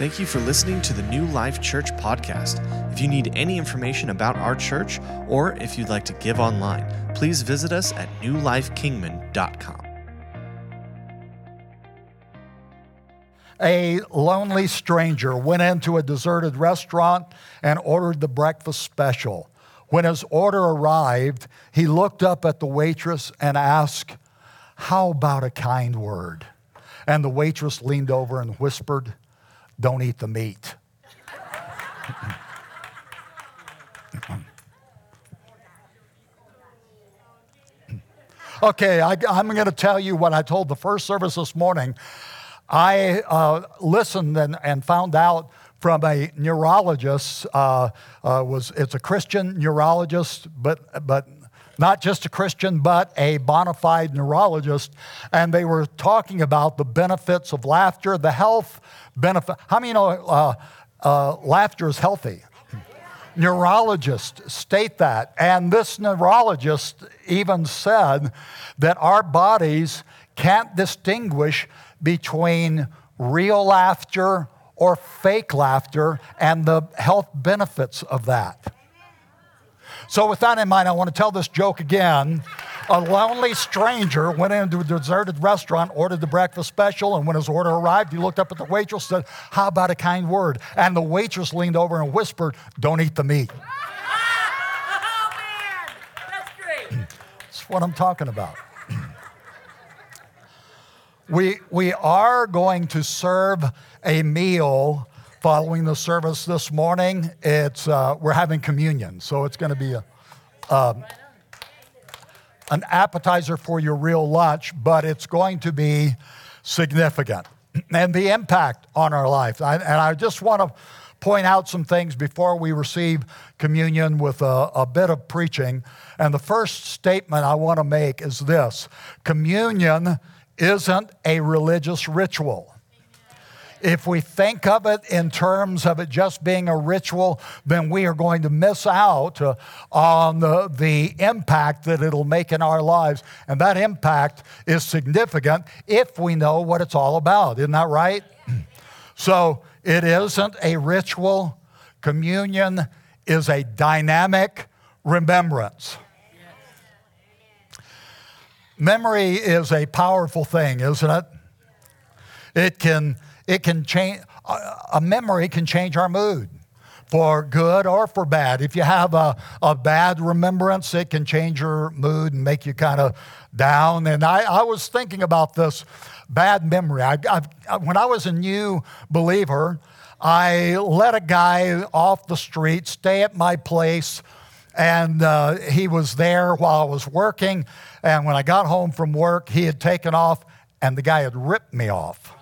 Thank you for listening to the New Life Church podcast. If you need any information about our church or if you'd like to give online, please visit us at newlifekingman.com. A lonely stranger went into a deserted restaurant and ordered the breakfast special. When his order arrived, he looked up at the waitress and asked, How about a kind word? And the waitress leaned over and whispered, Don't eat the meat. okay, I, am going to tell you what I told the first service this morning. I uh, listened and, and found out from a neurologist. Uh, uh, was it's a Christian neurologist, but but not just a Christian, but a bona fide neurologist, and they were talking about the benefits of laughter, the health benefit. How many know uh, uh, laughter is healthy? Neurologists state that, and this neurologist even said that our bodies can't distinguish between real laughter or fake laughter and the health benefits of that. So, with that in mind, I want to tell this joke again. A lonely stranger went into a deserted restaurant, ordered the breakfast special, and when his order arrived, he looked up at the waitress and said, How about a kind word? And the waitress leaned over and whispered, Don't eat the meat. Oh, man. That's great. That's what I'm talking about. We, we are going to serve a meal following the service this morning. It's, uh, we're having communion, so it's going to be a, um, an appetizer for your real lunch, but it's going to be significant. And the impact on our life. I, and I just want to point out some things before we receive communion with a, a bit of preaching. And the first statement I want to make is this communion isn't a religious ritual. If we think of it in terms of it just being a ritual, then we are going to miss out uh, on the, the impact that it'll make in our lives. And that impact is significant if we know what it's all about. Isn't that right? So it isn't a ritual. Communion is a dynamic remembrance. Memory is a powerful thing, isn't it? It can, it can change, a memory can change our mood for good or for bad. If you have a, a bad remembrance, it can change your mood and make you kind of down. And I, I was thinking about this bad memory. I, I, when I was a new believer, I let a guy off the street stay at my place, and uh, he was there while I was working. And when I got home from work, he had taken off, and the guy had ripped me off.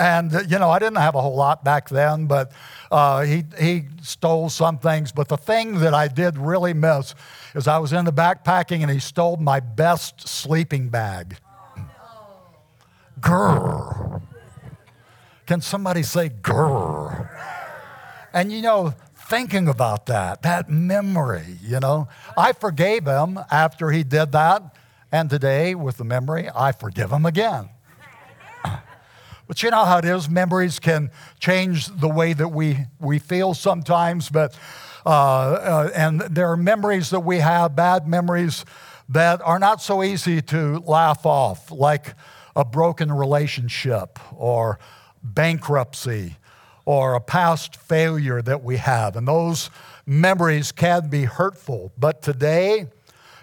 And, uh, you know, I didn't have a whole lot back then, but uh, he, he stole some things. But the thing that I did really miss is I was in the backpacking and he stole my best sleeping bag. Grrr. Can somebody say grrr? And, you know, thinking about that, that memory, you know, I forgave him after he did that. And today, with the memory, I forgive him again. But you know how it is. Memories can change the way that we, we feel sometimes. But, uh, uh, and there are memories that we have, bad memories that are not so easy to laugh off, like a broken relationship or bankruptcy or a past failure that we have. And those memories can be hurtful. But today,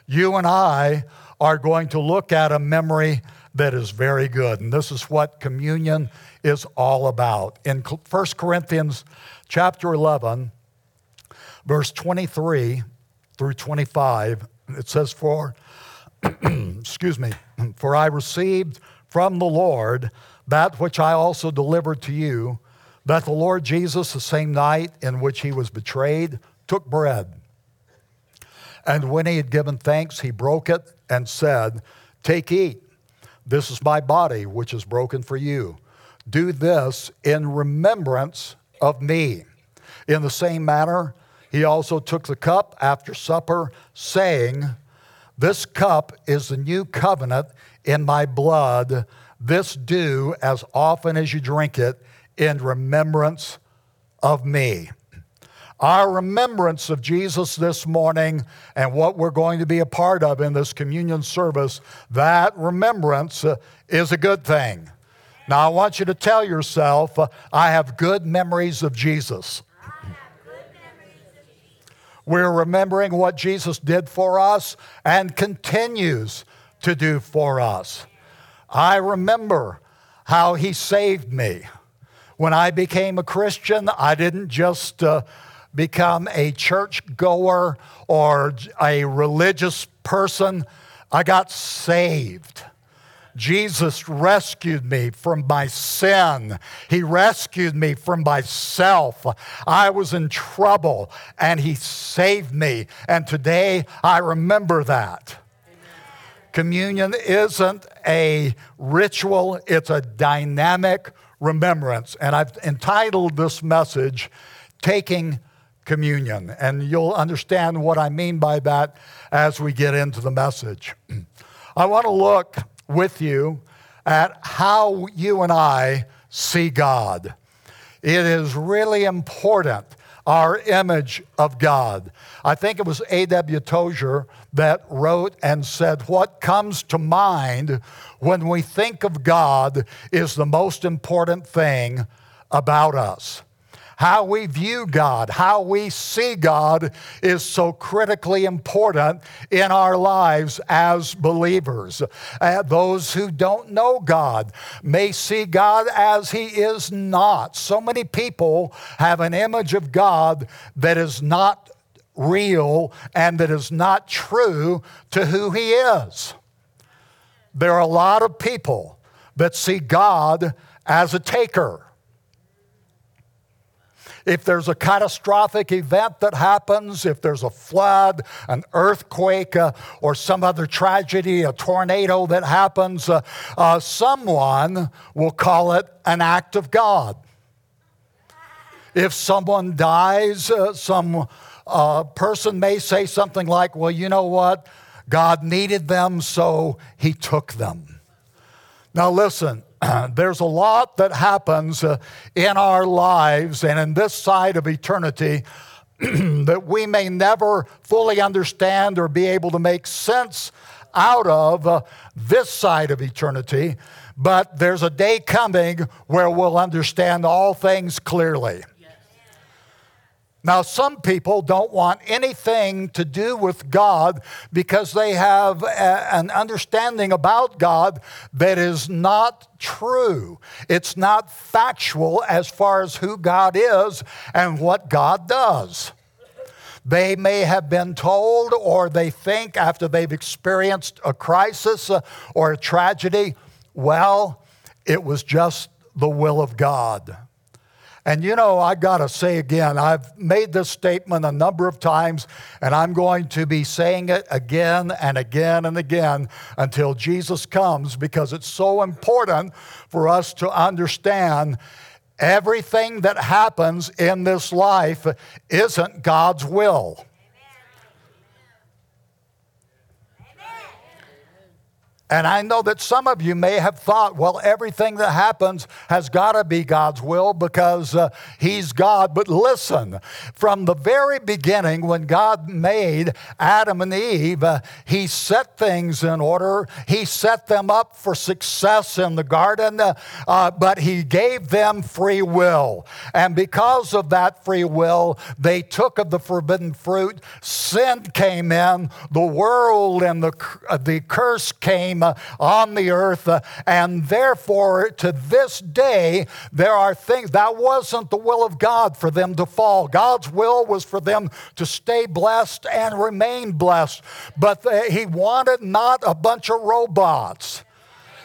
you and I are going to look at a memory that is very good. And this is what communion is all about. In 1 Corinthians chapter 11, verse 23 through 25, it says, For, excuse me, for I received from the Lord that which I also delivered to you, that the Lord Jesus, the same night in which he was betrayed, took bread. And when he had given thanks, he broke it and said, Take, eat. This is my body, which is broken for you. Do this in remembrance of me. In the same manner, he also took the cup after supper, saying, This cup is the new covenant in my blood. This do as often as you drink it in remembrance of me. Our remembrance of Jesus this morning and what we're going to be a part of in this communion service, that remembrance uh, is a good thing. Now, I want you to tell yourself, uh, I have good memories of Jesus. We're remembering what Jesus did for us and continues to do for us. I remember how he saved me. When I became a Christian, I didn't just uh, become a church goer or a religious person, I got saved. Jesus rescued me from my sin. He rescued me from myself. I was in trouble and He saved me. And today I remember that. Communion isn't a ritual, it's a dynamic remembrance. And I've entitled this message, Taking Communion. And you'll understand what I mean by that as we get into the message. I want to look with you at how you and I see God. It is really important, our image of God. I think it was A.W. Tozer that wrote and said, What comes to mind when we think of God is the most important thing about us. How we view God, how we see God is so critically important in our lives as believers. Uh, those who don't know God may see God as He is not. So many people have an image of God that is not real and that is not true to who He is. There are a lot of people that see God as a taker if there's a catastrophic event that happens, if there's a flood, an earthquake, uh, or some other tragedy, a tornado that happens, uh, uh, someone will call it an act of God. If someone dies, uh, some uh, person may say something like, Well, you know what? God needed them, so he took them. Now, listen, there's a lot that happens uh, in our lives and in this side of eternity that we may never fully understand or be able to make sense out of uh, this side of eternity. But there's a day coming where we'll understand all things clearly. Now, some people don't want anything to do with God because they have a, an understanding about God that is not true. It's not factual as far as who God is and what God does. They may have been told, or they think after they've experienced a crisis uh, or a tragedy, well, it was just the will of God. And you know, I got to say again, I've made this statement a number of times, and I'm going to be saying it again and again and again until Jesus comes because it's so important for us to understand everything that happens in this life isn't God's will. And I know that some of you may have thought, well, everything that happens has got to be God's will because uh, He's God. But listen, from the very beginning, when God made Adam and Eve, uh, He set things in order. He set them up for success in the garden, uh, uh but He gave them free will. And because of that free will, they took of the forbidden fruit. Sin came in, the world and the, uh, the curse came uh, on the earth. Uh, and therefore, to this day, there are things that wasn't the will of God for them to fall. God's will was for them to stay blessed and remain blessed. But He wanted not a bunch of robots.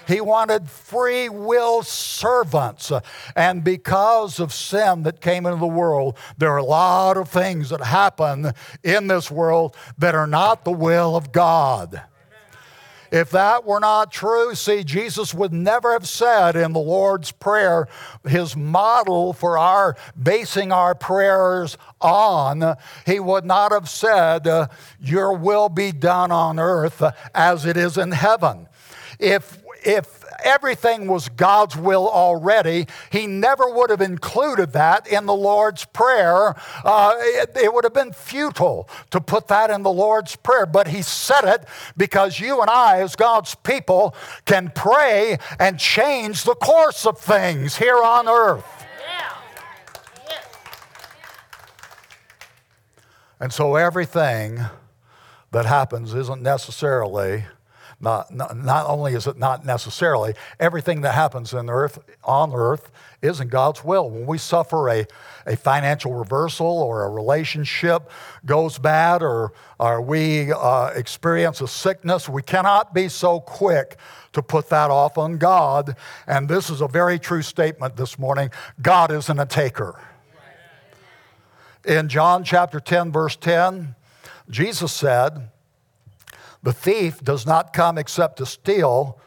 He wanted free will servants. And because of sin that came into the world, there are a lot of things that happen in this world that are not the will of God. If that were not true, see, Jesus would never have said in the Lord's Prayer, his model for our basing our prayers on, he would not have said, uh, Your will be done on earth as it is in heaven. If if everything was God's will already, he never would have included that in the Lord's Prayer. Uh, it, it would have been futile to put that in the Lord's Prayer, but he said it because you and I, as God's people, can pray and change the course of things here on earth. And so everything that happens isn't necessarily not, not, not only is it not necessarily everything that happens in earth on earth isn't God's will. When we suffer a, a financial reversal or a relationship goes bad or, or we uh, experience a sickness, we cannot be so quick to put that off on God. And this is a very true statement this morning God isn't a taker. In John chapter 10, verse 10, Jesus said, The thief does not come except to steal,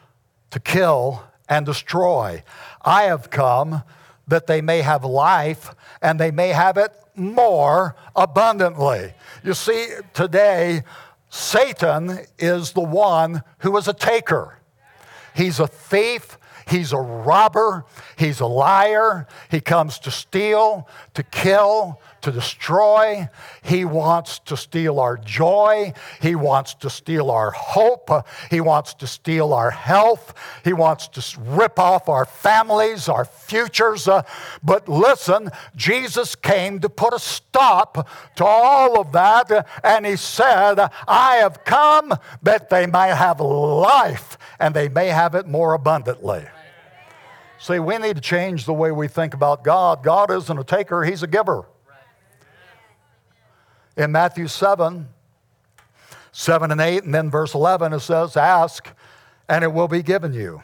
to kill, and destroy. I have come that they may have life and they may have it more abundantly. You see, today, Satan is the one who is a taker. He's a thief. He's a robber. He's a liar. He comes to steal, to kill, to destroy. He wants to steal our joy. He wants to steal our hope. He wants to steal our health. He wants to rip off our families, our futures. Uh, but listen, Jesus came to put a stop to all of that. uh, And he said, I have come that they may have life and they may have it more abundantly. See, we need to change the way we think about God. God isn't a taker, He's a giver. In Matthew 7, 7 and 8, and then verse 11, it says, Ask, and it will be given you.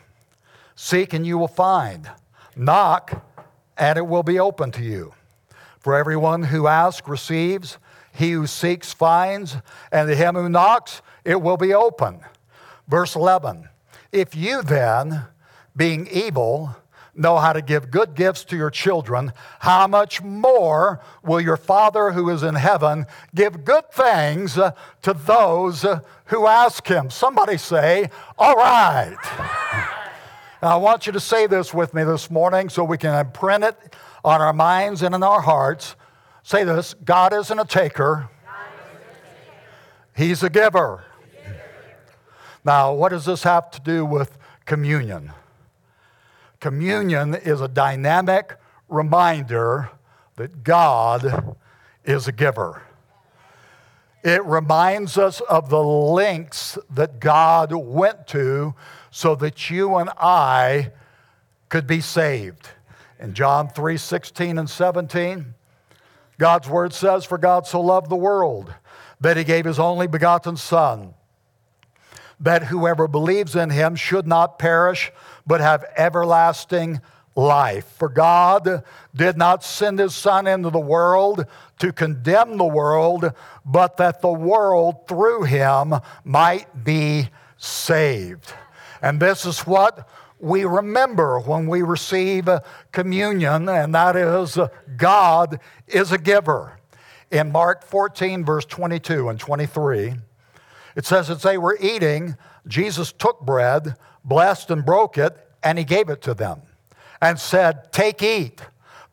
Seek, and you will find. Knock, and it will be open to you. For everyone who asks receives, he who seeks finds, and to him who knocks, it will be open. Verse 11 If you then, being evil, know how to give good gifts to your children, how much more will your Father who is in heaven give good things uh, to those uh, who ask him? Somebody say, All right. Now, I want you to say this with me this morning so we can imprint it on our minds and in our hearts. Say this God isn't a taker, He's a giver. Now, what does this have to do with communion? Communion is a dynamic reminder that God is a giver. It reminds us of the lengths that God went to so that you and I could be saved. In John 3 16 and 17, God's word says, For God so loved the world that he gave his only begotten Son, that whoever believes in him should not perish, but have everlasting life. For God did not send his Son into the world to condemn the world, but that the world through him might be saved. And this is what we remember when we receive communion, and that is God is a giver. In Mark 14, verse 22 and 23, it says, As they were eating, Jesus took bread, blessed and broke it, and he gave it to them and said, Take, eat.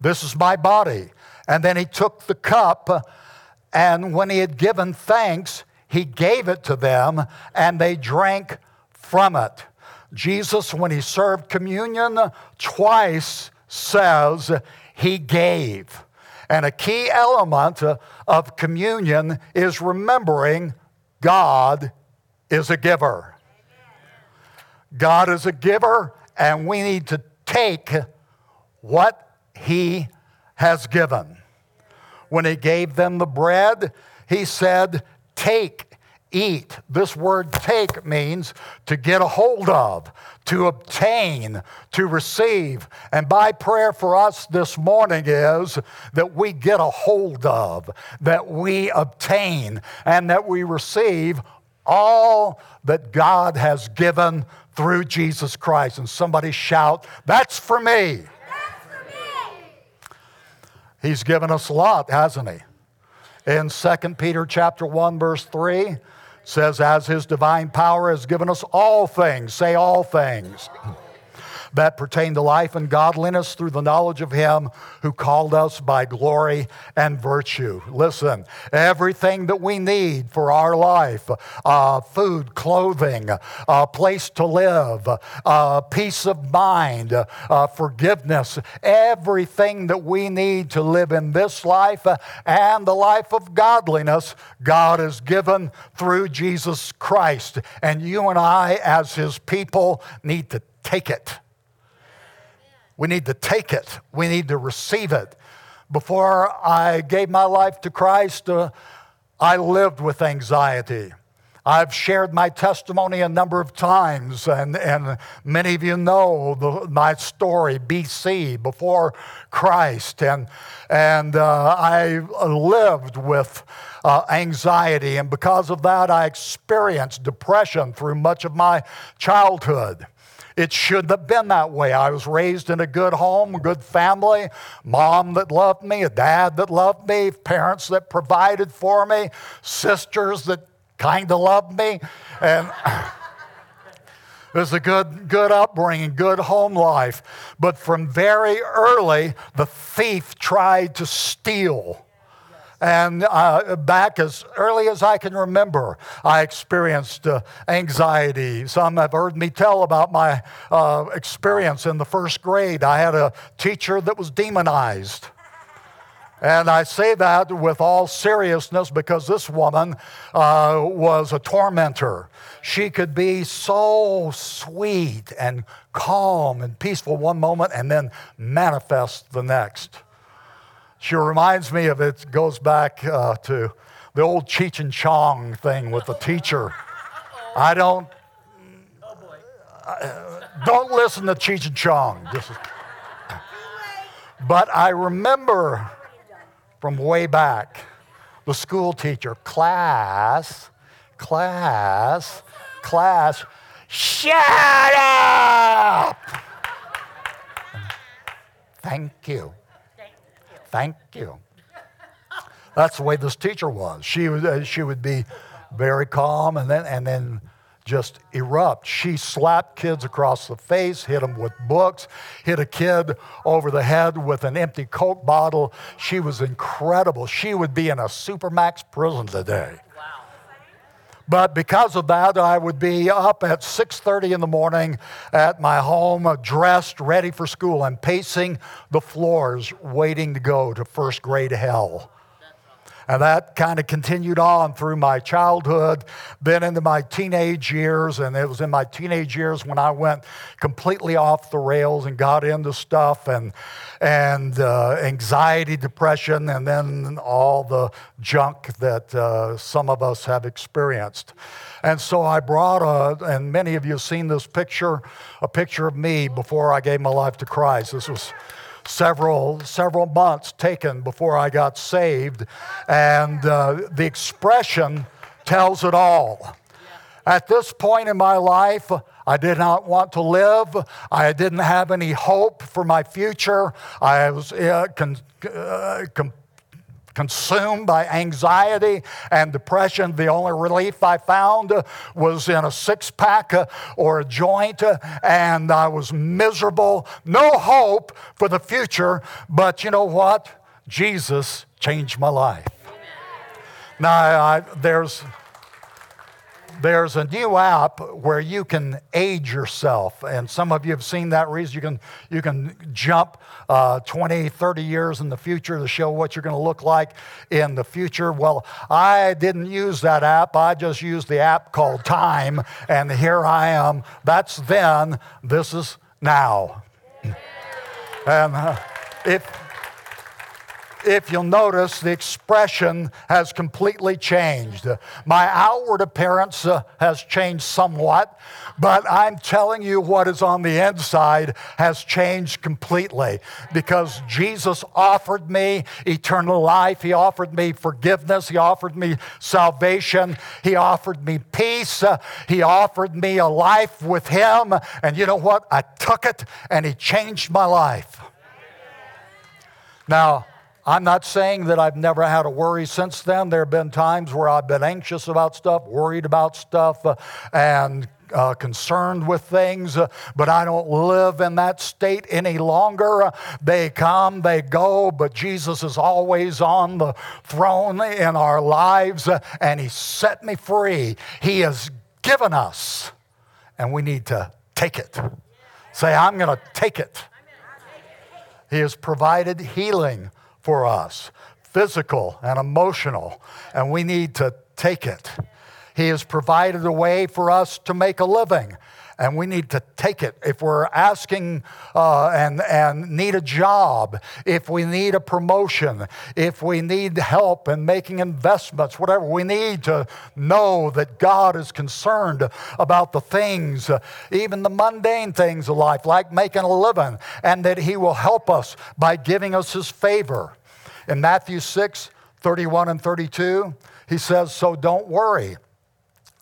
This is my body. And then he took the cup, and when he had given thanks, he gave it to them, and they drank from it. Jesus, when he served communion, twice says he gave. And a key element of communion is remembering God is a giver. God is a giver, and we need to take what He has given. When He gave them the bread, He said, Take, eat. This word take means to get a hold of, to obtain, to receive. And my prayer for us this morning is that we get a hold of, that we obtain, and that we receive all that God has given through Jesus Christ. And somebody shout, That's for me. That's for me. He's given us a lot, hasn't he? In 2 Peter chapter 1 verse 3, says, as his divine power has given us all things, say all things that pertain to life and godliness through the knowledge of Him who called us by glory and virtue. Listen, everything that we need for our life uh, food, clothing, a uh, place to live, uh, peace of mind, uh, forgiveness everything that we need to live in this life and the life of godliness, God has given through Jesus Christ. And you and I, as His people, need to take it. We need to take it, we need to receive it. Before I gave my life to Christ, uh, I lived with anxiety. I've shared my testimony a number of times, and, and many of you know the, my story, BC, before Christ. And, and uh, I lived with uh, anxiety, and because of that, I experienced depression through much of my childhood. It shouldn't have been that way. I was raised in a good home, a good family, mom that loved me, a dad that loved me, parents that provided for me, sisters that kind of loved me. And it was a good, good upbringing, good home life. But from very early, the thief tried to steal and uh, back as early as I can remember, I experienced uh, anxiety. Some have heard me tell about my uh, experience in the first grade. I had a teacher that was demonized. And I say that with all seriousness because this woman uh, was a tormentor. She could be so sweet and calm and peaceful one moment and then manifest the next. She reminds me of it, goes back uh, to the old Cheech and Chong thing with the teacher. I don't, uh, don't listen to Cheech and Chong. But I remember from way back the school teacher, class, class, class, shut up! Thank you. Thank you. That's the way this teacher was. She would, uh, she would be very calm and then, and then just erupt. She slapped kids across the face, hit them with books, hit a kid over the head with an empty Coke bottle. She was incredible. She would be in a Supermax prison today. But because of that, I would be up at 6:30 in the morning at my home, dressed, ready for school, and pacing the floors, waiting to go to first grade hell. And that kind of continued on through my childhood, then into my teenage years. And it was in my teenage years when I went completely off the rails and got into stuff and, and uh, anxiety, depression, and then all the junk that uh, some of us have experienced. And so I brought a, and many of you have seen this picture, a picture of me before I gave my life to Christ. This was several, several months taken before I got saved. And uh, the expression tells it all. At this point in my life, I did not want to live. I didn't have any hope for my future. I was uh, uh, consumed by anxiety and depression. The only relief I found was in a six pack uh, or a joint, uh, and I was miserable. No hope for the future, but you know what? Jesus changed my life. Now, I, there's there's a new app where you can age yourself. And some of you have seen that reason. You can, you can jump uh, 20, 30 years in the future to show what you're going to look like in the future. Well, I didn't use that app. I just used the app called Time. And here I am. That's then. This is now. And uh, if if you'll notice, the expression has completely changed. My outward appearance uh, has changed somewhat, but I'm telling you what is on the inside has changed completely because Jesus offered me eternal life. He offered me forgiveness. He offered me salvation. He offered me peace. Uh, he offered me a life with Him. And you know what? I took it and He changed my life. Now, I'm not saying that I've never had a worry since then. There have been times where I've been anxious about stuff, worried about stuff, uh, and uh, concerned with things, uh, but I don't live in that state any longer. They come, they go, but Jesus is always on the throne in our lives, uh, and He set me free. He has given us, and we need to take it. Say, I'm going to take it. He has provided healing for us, physical and emotional, and we need to take it. He has provided a way for us to make a living and we need to take it. If we're asking uh, and, and need a job, if we need a promotion, if we need help in making investments, whatever, we need to know that God is concerned about the things, even the mundane things of life, like making a living, and that He will help us by giving us His favor. In Matthew 6 31 and 32, He says, So don't worry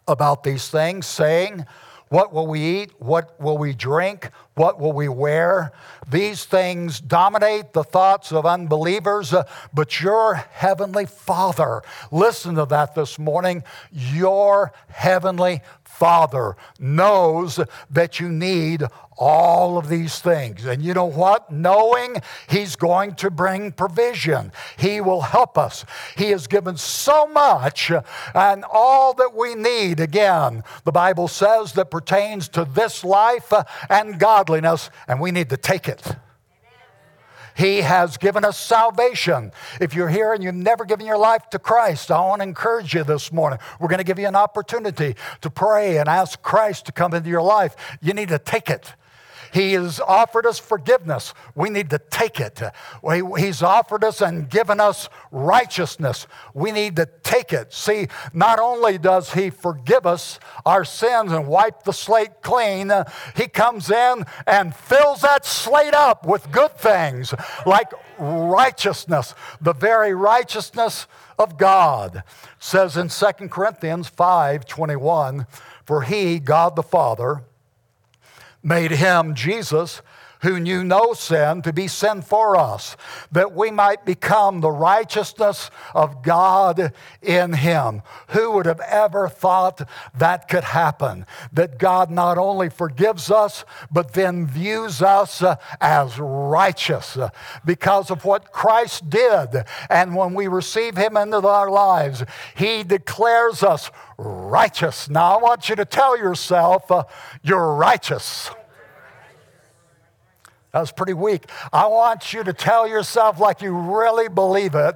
about these things, saying, what will we eat? What will we drink? What will we wear? These things dominate the thoughts of unbelievers, uh, but your heavenly Father, listen to that this morning, your heavenly Father knows that you need all of these things. And you know what? Knowing He's going to bring provision, He will help us. He has given so much and all that we need, again, the Bible says, that pertains to this life and godliness, and we need to take it. He has given us salvation. If you're here and you've never given your life to Christ, I want to encourage you this morning. We're going to give you an opportunity to pray and ask Christ to come into your life. You need to take it. He has offered us forgiveness. We need to take it. He's offered us and given us righteousness. We need to take it. See, not only does He forgive us our sins and wipe the slate clean, He comes in and fills that slate up with good things like righteousness, the very righteousness of God. It says in 2 Corinthians 5 21, for He, God the Father, made him, Jesus, who knew no sin, to be sin for us, that we might become the righteousness of God in him. Who would have ever thought that could happen? That God not only forgives us, but then views us uh, as righteous uh, because of what Christ did. And when we receive him into our lives, he declares us righteous. Now, I want you to tell yourself uh, you're righteous. That was pretty weak. I want you to tell yourself like you really believe it.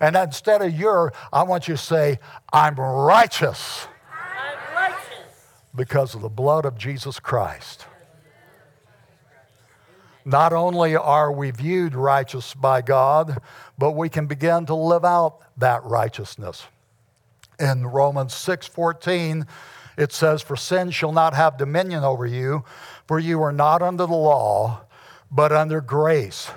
And instead of your, I want you to say, I'm righteous. I'm righteous. Because of the blood of Jesus Christ. Not only are we viewed righteous by God, but we can begin to live out that righteousness in Romans 6:14 it says for sin shall not have dominion over you for you are not under the law but under grace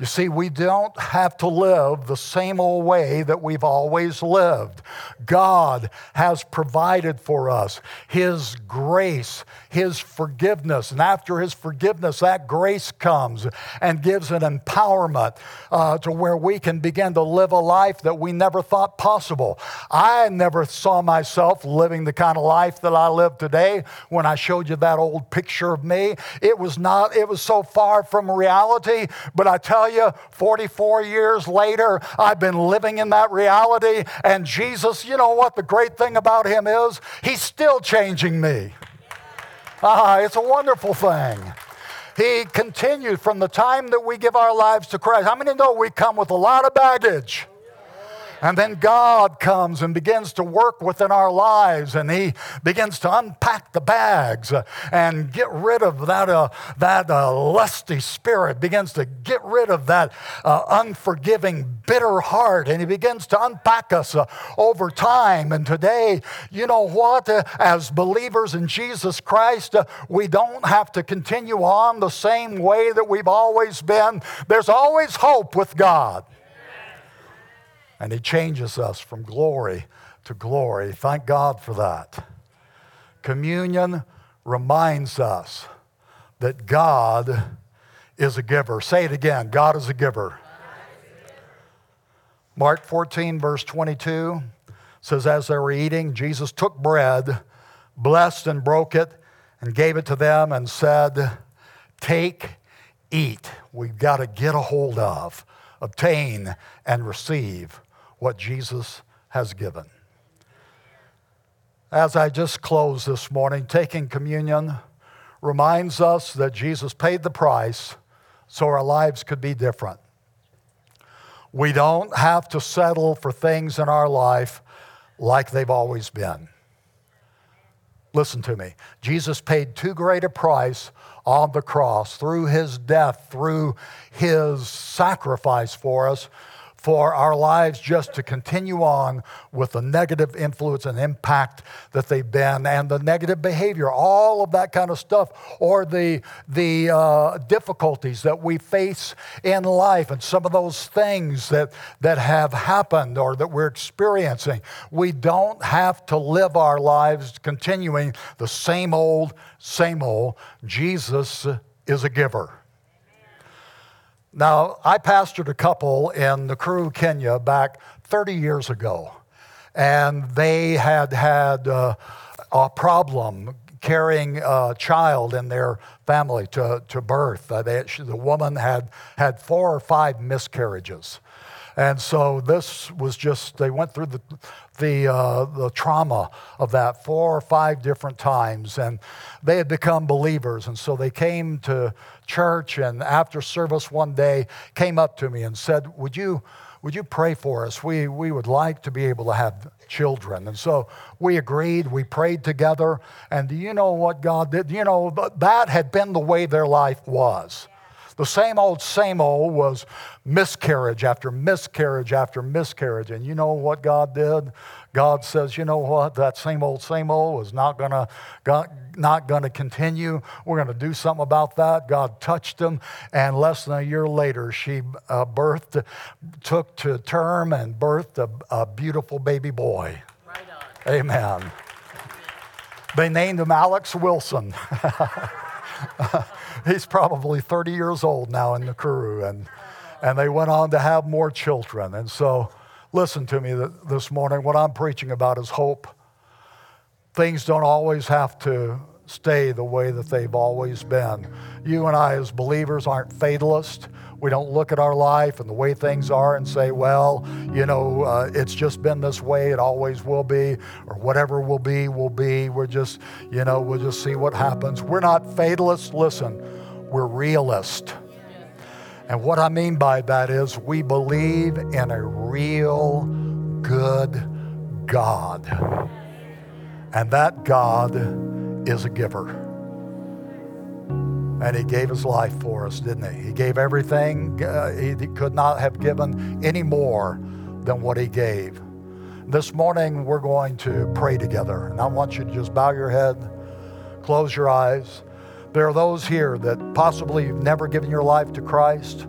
you see, we don't have to live the same old way that we've always lived. God has provided for us His grace, His forgiveness. And after His forgiveness, that grace comes and gives an empowerment uh, to where we can begin to live a life that we never thought possible. I never saw myself living the kind of life that I live today when I showed you that old picture of me. It was not, it was so far from reality, but I tell you, 44 years later, I've been living in that reality. And Jesus, you know what the great thing about him is? He's still changing me. Ah, it's a wonderful thing. He continued from the time that we give our lives to Christ. How many know we come with a lot of baggage? And then God comes and begins to work within our lives, and He begins to unpack the bags uh, and get rid of that, uh, that uh, lusty spirit, begins to get rid of that uh, unforgiving, bitter heart, and He begins to unpack us uh, over time. And today, you know what? Uh, as believers in Jesus Christ, we don't have to continue on the same way that we've always been. There's always hope with God and He changes us from glory to glory. Thank God for that. Communion reminds us that God is a giver. Say it again God is a giver. Mark 14, verse 22 says, As they were eating, Jesus took bread, blessed and broke it, and gave it to them, and said, Take, eat. We've got to get a hold of, obtain, and receive what Jesus has given. As I just close this morning, taking communion reminds us that Jesus paid the price so our lives could be different. We don't have to settle for things in our life like they've always been. Listen to me. Jesus paid too great a price on the cross through his death, through his sacrifice for us for our lives just to continue on with the negative influence and impact that they've been and the negative behavior, all of that kind of stuff, or the, the uh, difficulties that we face in life and some of those things that, that have happened or that we're experiencing. We don't have to live our lives continuing the same old, same old. Jesus is a giver. Now, I pastored a couple in the Nakuru, Kenya back 30 years ago, and they had had uh, a problem carrying a child in their family to, to birth. Uh, they, the woman had had four or five miscarriages. And so this was just, they went through the, the, uh, the trauma of that four or five different times. And they had become believers. And so they came to church and after service one day came up to me and said, Would you, would you pray for us? We, we would like to be able to have children. And so we agreed, we prayed together. And do you know what God did? You know, that had been the way their life was. The same old, same old was miscarriage after miscarriage after miscarriage. And you know what God did? God says, you know what? That same old, same old is not going to not going to continue. We're going to do something about that. God touched them, and less than a year later, she uh, birthed, took to term, and birthed a, a beautiful baby boy. Right on. Amen. They named him Alex Wilson. he's probably 30 years old now in Nakuru, and, and they went on to have more children. And so, listen to me this morning. What I'm preaching about is hope. Things don't always have to stay the way that they've always been. You and I, as believers, aren't fatalists. We don't look at our life and the way things are and say, well, you know, uh, it's just been this way, it always will be, or whatever will be, will be. We're just, you know, we'll just see what happens. We're not fatalists. Listen, we're realists. And what I mean by that is we believe in a real good God. And that God is a giver. And he gave his life for us, didn't he? He gave everything. Uh, he could not have given any more than what he gave. This morning, we're going to pray together. And I want you to just bow your head, close your eyes. There are those here that possibly you've never given your life to Christ.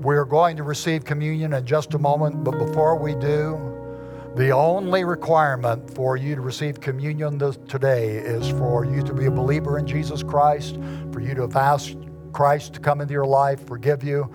We're going to receive communion in just a moment, but before we do, the only requirement for you to receive communion this, today is for you to be a believer in Jesus Christ, for you to have asked Christ to come into your life, forgive you.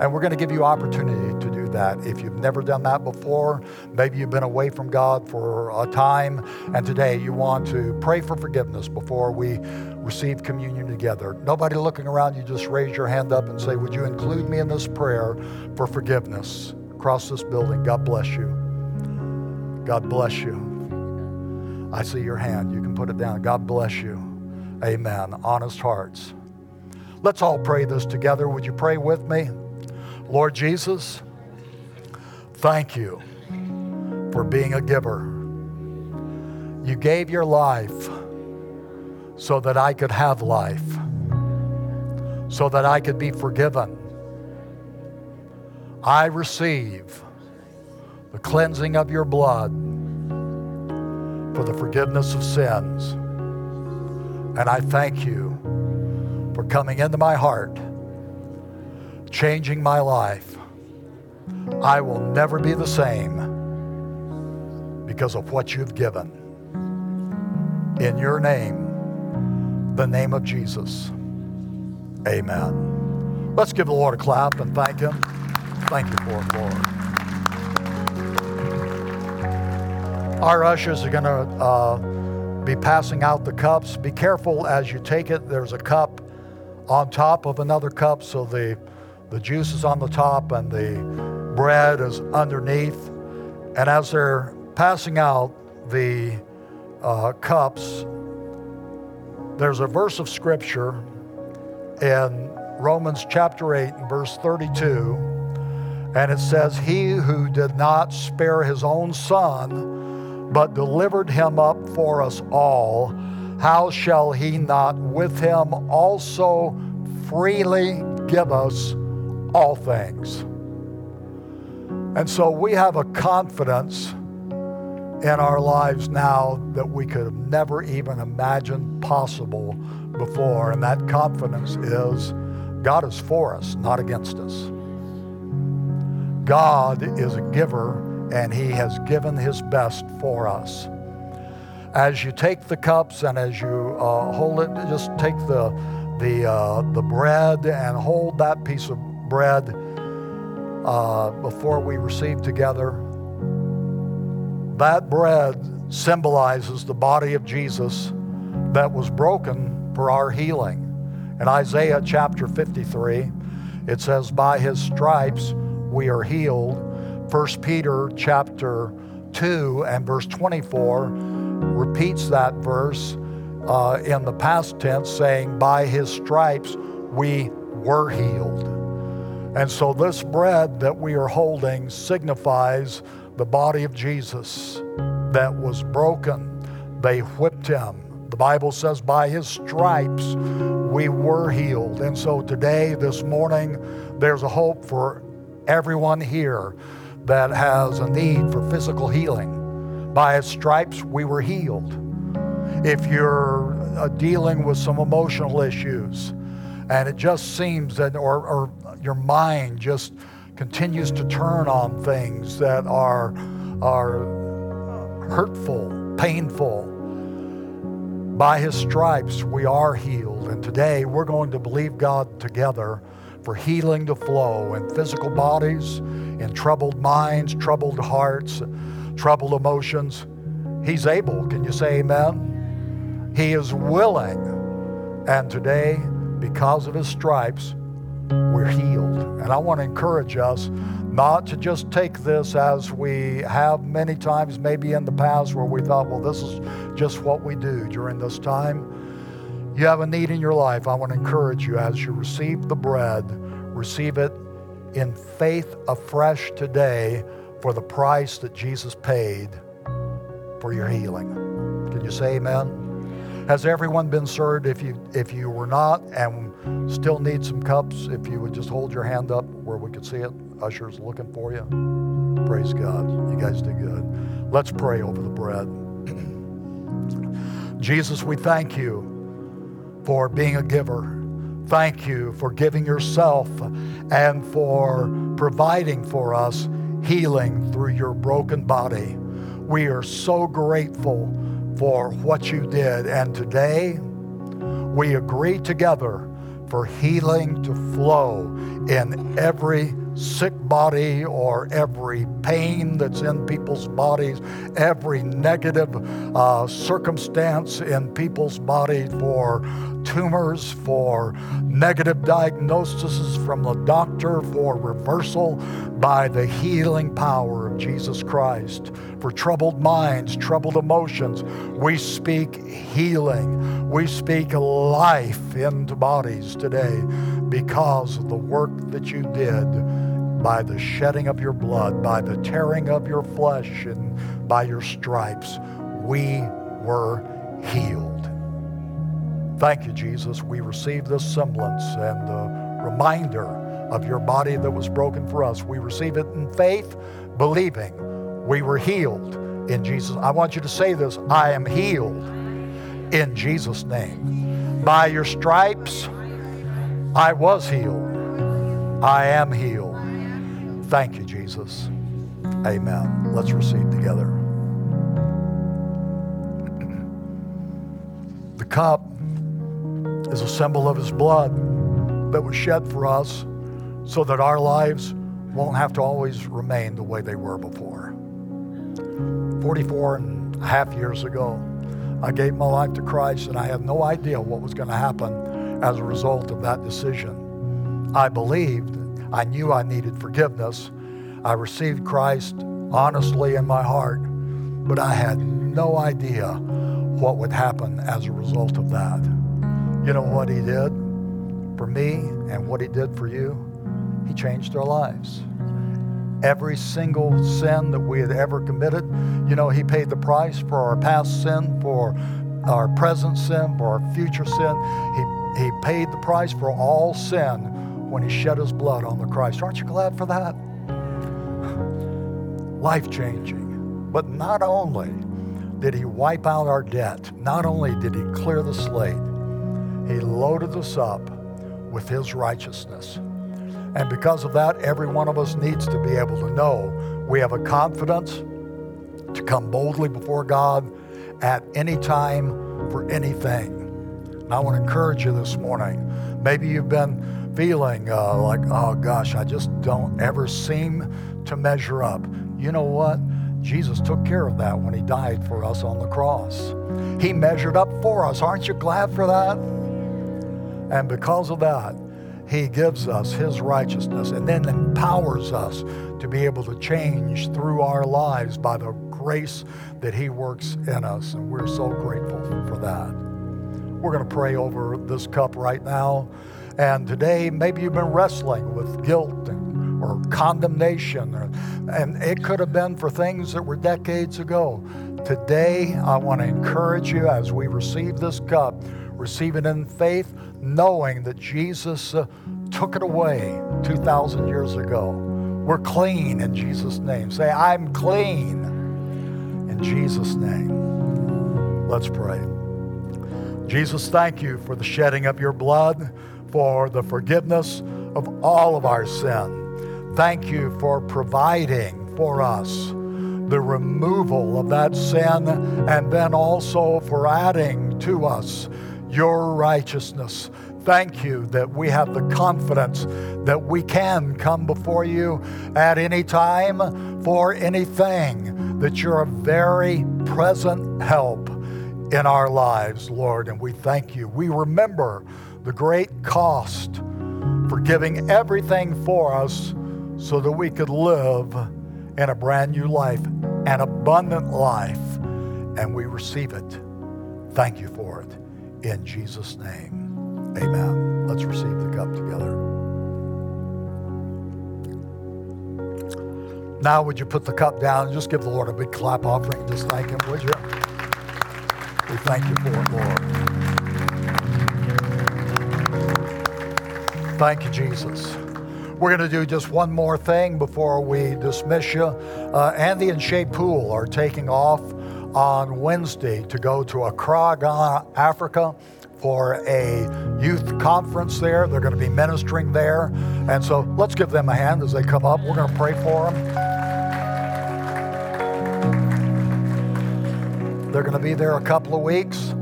And we're going to give you opportunity to do that. If you've never done that before, maybe you've been away from God for a time, and today you want to pray for forgiveness before we receive communion together. Nobody looking around, you just raise your hand up and say, Would you include me in this prayer for forgiveness across this building? God bless you. God bless you. I see your hand. You can put it down. God bless you. Amen. Honest hearts. Let's all pray this together. Would you pray with me? Lord Jesus, thank you for being a giver. You gave your life so that I could have life, so that I could be forgiven. I receive the cleansing of your blood for the forgiveness of sins. And I thank you for coming into my heart, changing my life. I will never be the same because of what you've given. In your name, the name of Jesus. Amen. Let's give the Lord a clap and thank Him. Thank you for it, Lord. Our ushers are going to uh, be passing out the cups. Be careful as you take it. There's a cup on top of another cup, so the, the juice is on the top and the bread is underneath. And as they're passing out the uh, cups, there's a verse of scripture in Romans chapter 8 and verse 32. And it says, He who did not spare his own son, but delivered him up for us all, how shall he not with him also freely give us all things? And so we have a confidence in our lives now that we could have never even imagined possible before. And that confidence is God is for us, not against us. God is a giver and He has given His best for us. As you take the cups and as you uh, hold it, just take the, the, uh, the bread and hold that piece of bread uh, before we receive together. That bread symbolizes the body of Jesus that was broken for our healing. In Isaiah chapter 53, it says, By his stripes we are healed. 1 Peter chapter 2 and verse 24 repeats that verse uh, in the past tense, saying, By his stripes we were healed. And so this bread that we are holding signifies the body of Jesus that was broken. They whipped him. The Bible says, by his stripes we were healed. And so today, this morning, there's a hope for everyone here that has a need for physical healing. By his stripes, we were healed. If you're uh, dealing with some emotional issues and it just seems that, or, or your mind just continues to turn on things that are, are hurtful, painful, by his stripes we are healed. And today we're going to believe God together for healing to flow in physical bodies, in troubled minds, troubled hearts, troubled emotions. He's able. Can you say amen? He is willing. And today, because of his stripes, we're healed. And I want to encourage us not to just take this as we have many times, maybe in the past, where we thought, well, this is just what we do during this time you have a need in your life, I want to encourage you as you receive the bread, receive it in faith afresh today for the price that Jesus paid for your healing. Can you say amen? Has everyone been served? If you if you were not and still need some cups, if you would just hold your hand up where we could see it. Ushers looking for you. Praise God. You guys did good. Let's pray over the bread. Jesus, we thank you for being a giver. Thank you for giving yourself and for providing for us healing through your broken body. We are so grateful for what you did. And today, we agree together for healing to flow in every sick body or every pain that's in people's bodies, every negative uh, circumstance in people's bodies for tumors, for negative diagnoses from the doctor, for reversal by the healing power of Jesus Christ. For troubled minds, troubled emotions, we speak healing. We speak life into bodies today because of the work that you did by the shedding of your blood, by the tearing of your flesh, and by your stripes, we were healed. Thank you, Jesus. We receive this semblance and the reminder of your body that was broken for us. We receive it in faith, believing we were healed in Jesus. I want you to say this I am healed in Jesus' name. By your stripes, I was healed. I am healed. Thank you, Jesus. Amen. Let's receive together. The cup is a symbol of his blood that was shed for us so that our lives won't have to always remain the way they were before. 44 and a half years ago, I gave my life to Christ, and I had no idea what was going to happen as a result of that decision. I believed, I knew I needed forgiveness. I received Christ honestly in my heart, but I had no idea what would happen as a result of that. You know what He did for me and what He did for you? He changed our lives every single sin that we had ever committed. You know, He paid the price for our past sin, for our present sin, for our future sin. He, he paid the price for all sin when He shed His blood on the Christ. Aren't you glad for that? Life changing. But not only did He wipe out our debt, not only did He clear the slate, He loaded us up with His righteousness. And because of that, every one of us needs to be able to know we have a confidence to come boldly before God at any time for anything. I want to encourage you this morning. Maybe you've been feeling uh, like, oh gosh, I just don't ever seem to measure up. You know what? Jesus took care of that when he died for us on the cross. He measured up for us. Aren't you glad for that? And because of that, he gives us His righteousness and then empowers us to be able to change through our lives by the grace that He works in us. And we're so grateful for that. We're going to pray over this cup right now. And today, maybe you've been wrestling with guilt and, or condemnation, or, and it could have been for things that were decades ago. Today, I want to encourage you as we receive this cup, receive it in faith knowing that Jesus uh, took it away 2,000 years ago. We're clean in Jesus' name. Say, I'm clean in Jesus' name. Let's pray. Jesus, thank you for the shedding of your blood, for the forgiveness of all of our sin. Thank you for providing for us the removal of that sin and then also for adding to us your righteousness. Thank you that we have the confidence that we can come before you at any time for anything, that you're a very present help in our lives, Lord. And we thank you. We remember the great cost for giving everything for us so that we could live in a brand new life, an abundant life, and we receive it. Thank you for it in Jesus' name. Amen. Let's receive the cup together. Now, would you put the cup down and just give the Lord a big clap offering? Just thank Him, would you? We thank you for it, Lord. Thank you, Jesus. We're going to do just one more thing before we dismiss you. Uh, Andy and Shay Poole are taking off on Wednesday to go to Accra, Ghana, Africa for a youth conference there. They're going to be ministering there. And so let's give them a hand as they come up. We're going to pray for them. They're going to be there a couple of weeks.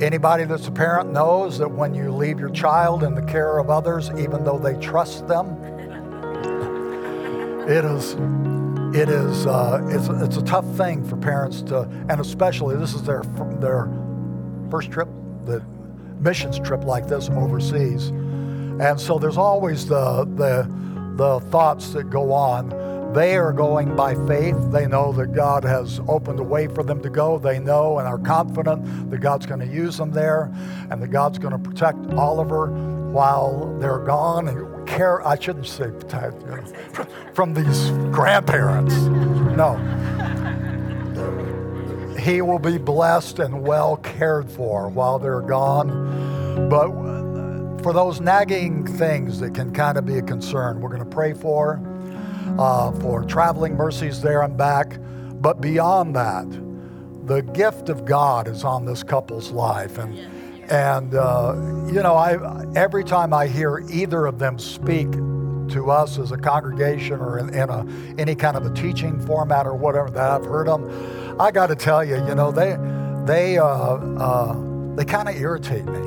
Anybody that's a parent knows that when you leave your child in the care of others, even though they trust them, it is it is uh, it's, it's a tough thing for parents to, and especially this is their their first trip, the missions trip like this overseas, and so there's always the the the thoughts that go on. They are going by faith. They know that God has opened a way for them to go. They know and are confident that God's going to use them there and that God's going to protect Oliver while they're gone and care, I shouldn't say protect, you know, from these grandparents. No. He will be blessed and well cared for while they're gone. But uh, for those nagging things that can kind of be a concern, we're going to pray for, uh, for traveling mercies there and back. But beyond that, the gift of God is on this couple's life. And and, uh, you know, I, every time I hear either of them speak to us as a congregation or in, in a, any kind of a teaching format or whatever that I've heard them, I got to tell you, you know, they, they, uh, uh, they kind of irritate me.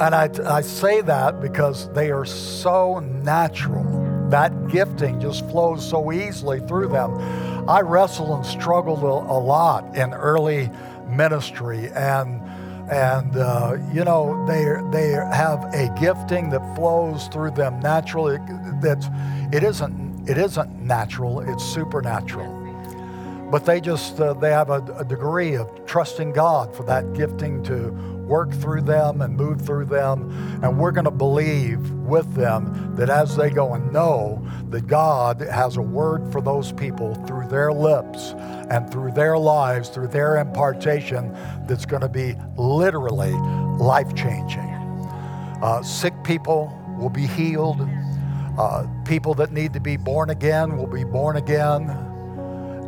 And I, I say that because they are so natural. That gifting just flows so easily through them. I wrestled and struggled a, lot in early ministry, and and uh, you know they they have a gifting that flows through them naturally. That's it isn't it isn't natural. It's supernatural. But they just uh, they have a, a degree of trusting God for that gifting to work through them and move through them. And we're going to believe with them that as they go and know that God has a word for those people through their lips and through their lives, through their impartation, that's going to be literally life changing. Uh, sick people will be healed. Uh, people that need to be born again will be born again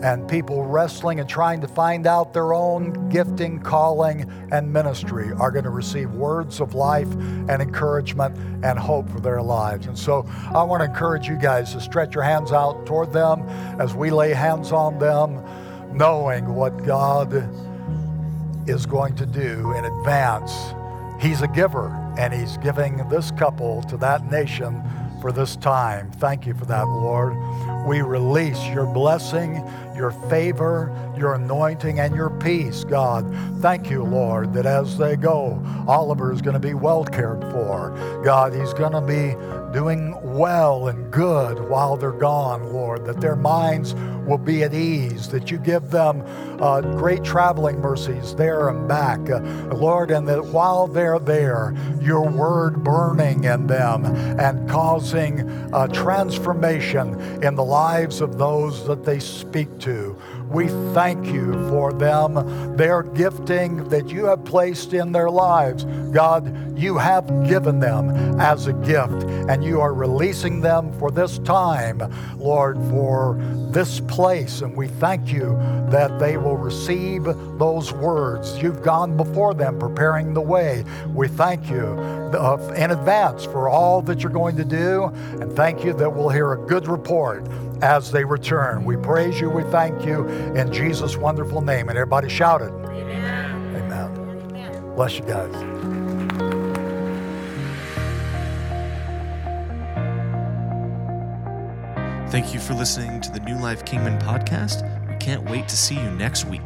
and people wrestling and trying to find out their own gifting, calling, and ministry are going to receive words of life and encouragement and hope for their lives. And so I want to encourage you guys to stretch your hands out toward them as we lay hands on them, knowing what God is going to do in advance. He's a giver, and He's giving this couple to that nation for this time. Thank you for that, Lord. We release your blessing, your favor, your anointing, and your peace, God. Thank you, Lord, that as they go, Oliver is going to be well cared for. God, he's going to be doing well and good while they're gone, Lord, that their minds will be at ease, that you give them uh, great traveling mercies there and back, uh, Lord, and that while they're there, your word burning in them and causing uh, transformation in the lives of those that they speak to. We thank you for them, their gifting that you have placed in their lives. God, you have given them as a gift, and you are releasing them for this time, Lord, for this place. And we thank you that they will receive those words. You've gone before them, preparing the way. We thank you in advance for all that you're going to do, and thank you that we'll hear a good report as they return. We praise you, we thank you in Jesus' wonderful name. And everybody shouted, Amen. Amen. Bless you guys. Thank you for listening to the New Life Kingman podcast. We can't wait to see you next week.